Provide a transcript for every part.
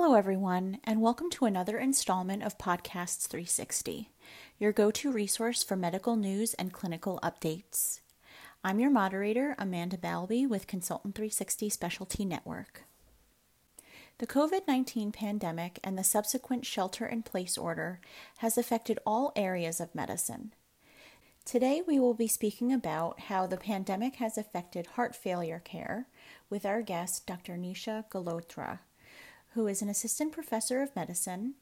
Hello, everyone, and welcome to another installment of Podcasts 360, your go to resource for medical news and clinical updates. I'm your moderator, Amanda Balby with Consultant 360 Specialty Network. The COVID 19 pandemic and the subsequent shelter in place order has affected all areas of medicine. Today, we will be speaking about how the pandemic has affected heart failure care with our guest, Dr. Nisha Gilotra who is an assistant professor of medicine,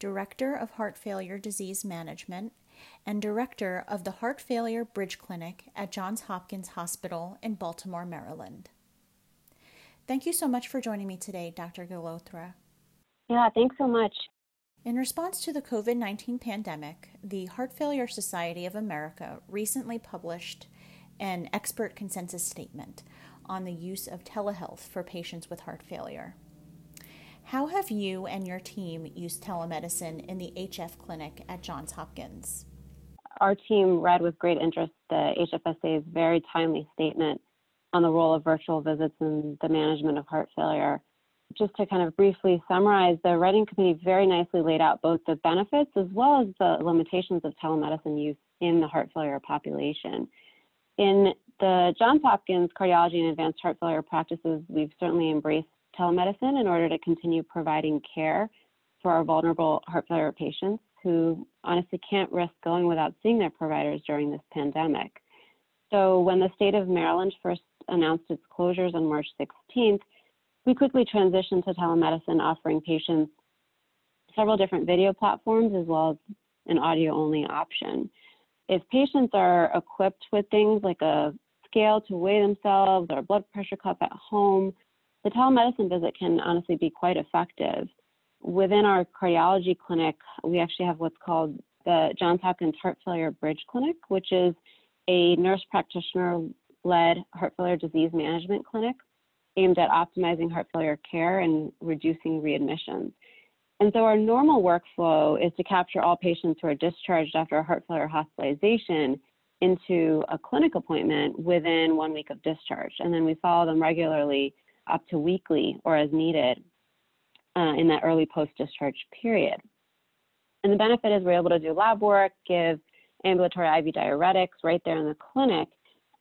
director of heart failure disease management, and director of the Heart Failure Bridge Clinic at Johns Hopkins Hospital in Baltimore, Maryland. Thank you so much for joining me today, Dr. Gilotra. Yeah, thanks so much. In response to the COVID 19 pandemic, the Heart Failure Society of America recently published an expert consensus statement on the use of telehealth for patients with heart failure. How have you and your team used telemedicine in the HF clinic at Johns Hopkins? Our team read with great interest the HFSA's very timely statement on the role of virtual visits in the management of heart failure. Just to kind of briefly summarize, the writing committee very nicely laid out both the benefits as well as the limitations of telemedicine use in the heart failure population. In the Johns Hopkins cardiology and advanced heart failure practices, we've certainly embraced telemedicine in order to continue providing care for our vulnerable heart failure patients who honestly can't risk going without seeing their providers during this pandemic. So, when the state of Maryland first announced its closures on March 16th, we quickly transitioned to telemedicine, offering patients several different video platforms as well as an audio only option. If patients are equipped with things like a scale to weigh themselves or a blood pressure cuff at home, the telemedicine visit can honestly be quite effective. Within our cardiology clinic, we actually have what's called the Johns Hopkins Heart Failure Bridge Clinic, which is a nurse practitioner led heart failure disease management clinic aimed at optimizing heart failure care and reducing readmissions. And so our normal workflow is to capture all patients who are discharged after a heart failure hospitalization into a clinic appointment within one week of discharge. And then we follow them regularly up to weekly or as needed uh, in that early post discharge period. And the benefit is we're able to do lab work, give ambulatory IV diuretics right there in the clinic,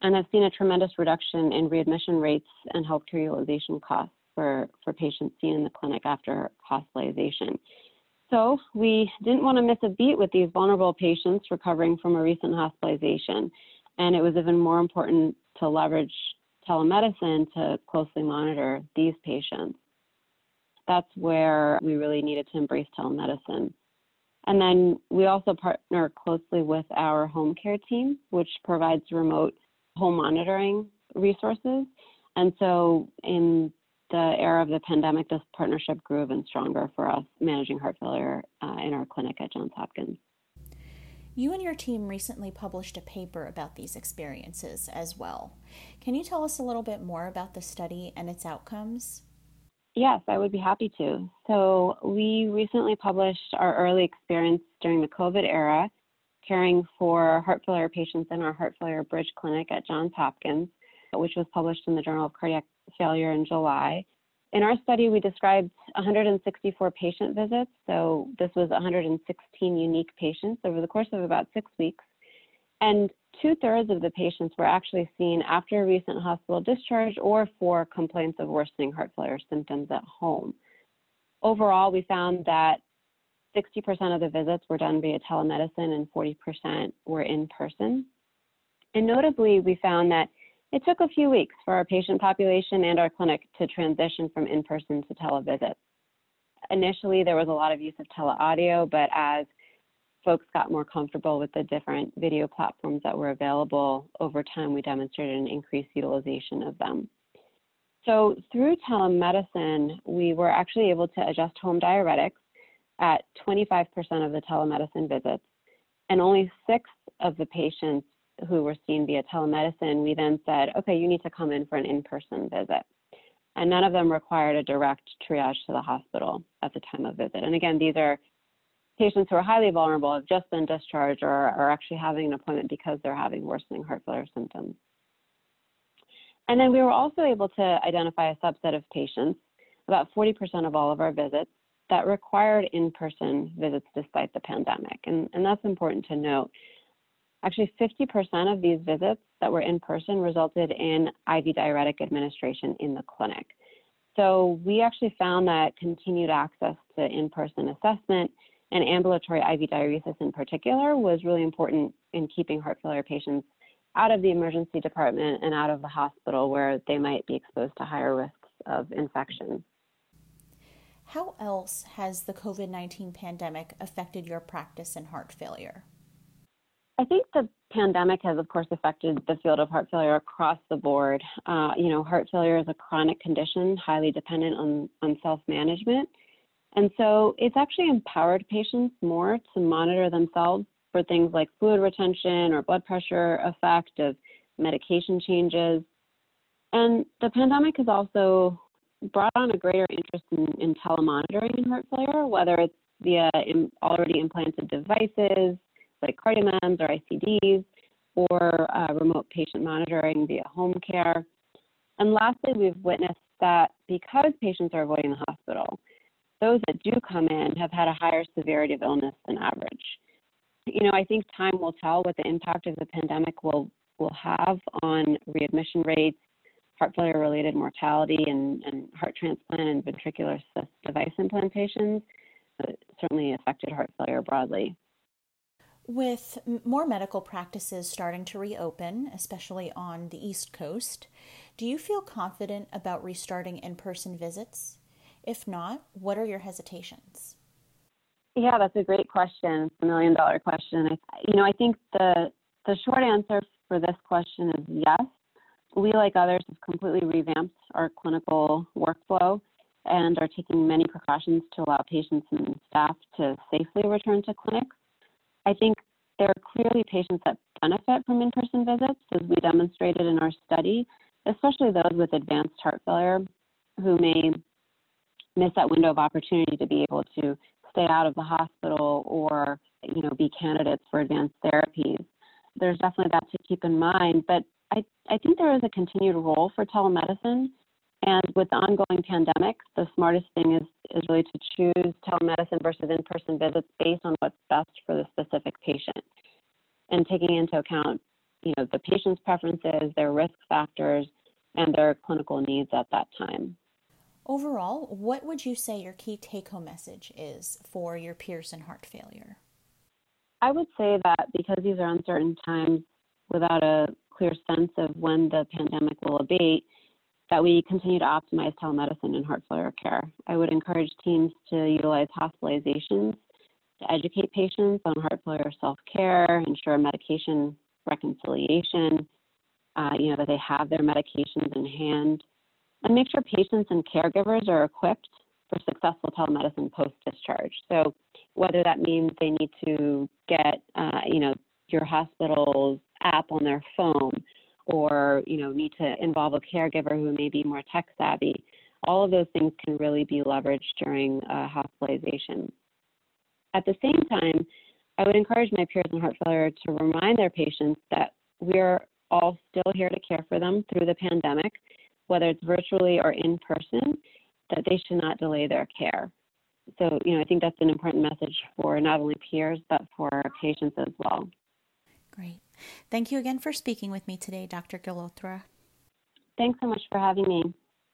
and I've seen a tremendous reduction in readmission rates and healthcare utilization costs for, for patients seen in the clinic after hospitalization. So we didn't want to miss a beat with these vulnerable patients recovering from a recent hospitalization. And it was even more important to leverage telemedicine to closely monitor these patients. That's where we really needed to embrace telemedicine. And then we also partner closely with our home care team, which provides remote home monitoring resources. And so in the era of the pandemic, this partnership grew even stronger for us managing heart failure uh, in our clinic at Johns Hopkins. You and your team recently published a paper about these experiences as well. Can you tell us a little bit more about the study and its outcomes? Yes, I would be happy to. So, we recently published our early experience during the COVID era caring for heart failure patients in our heart failure bridge clinic at Johns Hopkins, which was published in the Journal of Cardiac Failure in July. In our study, we described 164 patient visits. So this was 116 unique patients over the course of about six weeks. And two thirds of the patients were actually seen after a recent hospital discharge or for complaints of worsening heart failure symptoms at home. Overall, we found that 60% of the visits were done via telemedicine and 40% were in person. And notably, we found that it took a few weeks for our patient population and our clinic to transition from in person to televisits. Initially, there was a lot of use of teleaudio, but as folks got more comfortable with the different video platforms that were available, over time we demonstrated an increased utilization of them. So through telemedicine, we were actually able to adjust home diuretics at 25% of the telemedicine visits, and only six of the patients who were seen via telemedicine, we then said, okay, you need to come in for an in person visit. And none of them required a direct triage to the hospital at the time of visit. And again, these are patients who are highly vulnerable, have just been discharged, or are actually having an appointment because they're having worsening heart failure symptoms. And then we were also able to identify a subset of patients about 40% of all of our visits that required in person visits despite the pandemic. And, and that's important to note. Actually, 50% of these visits that were in person resulted in IV diuretic administration in the clinic. So we actually found that continued access to in person assessment and ambulatory IV diuresis in particular was really important in keeping heart failure patients out of the emergency department and out of the hospital where they might be exposed to higher risks of infection. How else has the COVID 19 pandemic affected your practice in heart failure? I think the pandemic has, of course, affected the field of heart failure across the board. Uh, you know, heart failure is a chronic condition, highly dependent on, on self management. And so it's actually empowered patients more to monitor themselves for things like fluid retention or blood pressure effect of medication changes. And the pandemic has also brought on a greater interest in, in telemonitoring in heart failure, whether it's via already implanted devices like CardioMEMS or ICDs, or uh, remote patient monitoring via home care. And lastly, we've witnessed that because patients are avoiding the hospital, those that do come in have had a higher severity of illness than average. You know, I think time will tell what the impact of the pandemic will will have on readmission rates, heart failure related mortality, and, and heart transplant and ventricular device implantations. It certainly affected heart failure broadly. With more medical practices starting to reopen, especially on the East Coast, do you feel confident about restarting in person visits? If not, what are your hesitations? Yeah, that's a great question. It's a million dollar question. I, you know, I think the the short answer for this question is yes. We, like others, have completely revamped our clinical workflow and are taking many precautions to allow patients and staff to safely return to clinics. I think there are clearly patients that benefit from in-person visits, as we demonstrated in our study, especially those with advanced heart failure who may miss that window of opportunity to be able to stay out of the hospital or you know be candidates for advanced therapies. There's definitely that to keep in mind, but I, I think there is a continued role for telemedicine and with the ongoing pandemic, the smartest thing is, is really to choose telemedicine versus in person visits based on what's best for the specific patient and taking into account you know, the patient's preferences, their risk factors, and their clinical needs at that time. Overall, what would you say your key take home message is for your peers in heart failure? I would say that because these are uncertain times without a clear sense of when the pandemic will abate, that we continue to optimize telemedicine in heart failure care. I would encourage teams to utilize hospitalizations to educate patients on heart failure self care, ensure medication reconciliation, uh, you know, that they have their medications in hand, and make sure patients and caregivers are equipped for successful telemedicine post discharge. So, whether that means they need to get, uh, you know, your hospital's app on their phone or you know need to involve a caregiver who may be more tech savvy all of those things can really be leveraged during uh, hospitalization. At the same time i would encourage my peers in heart failure to remind their patients that we're all still here to care for them through the pandemic whether it's virtually or in person that they should not delay their care. So you know i think that's an important message for not only peers but for patients as well. Great Thank you again for speaking with me today, Dr. Gilotra. Thanks so much for having me.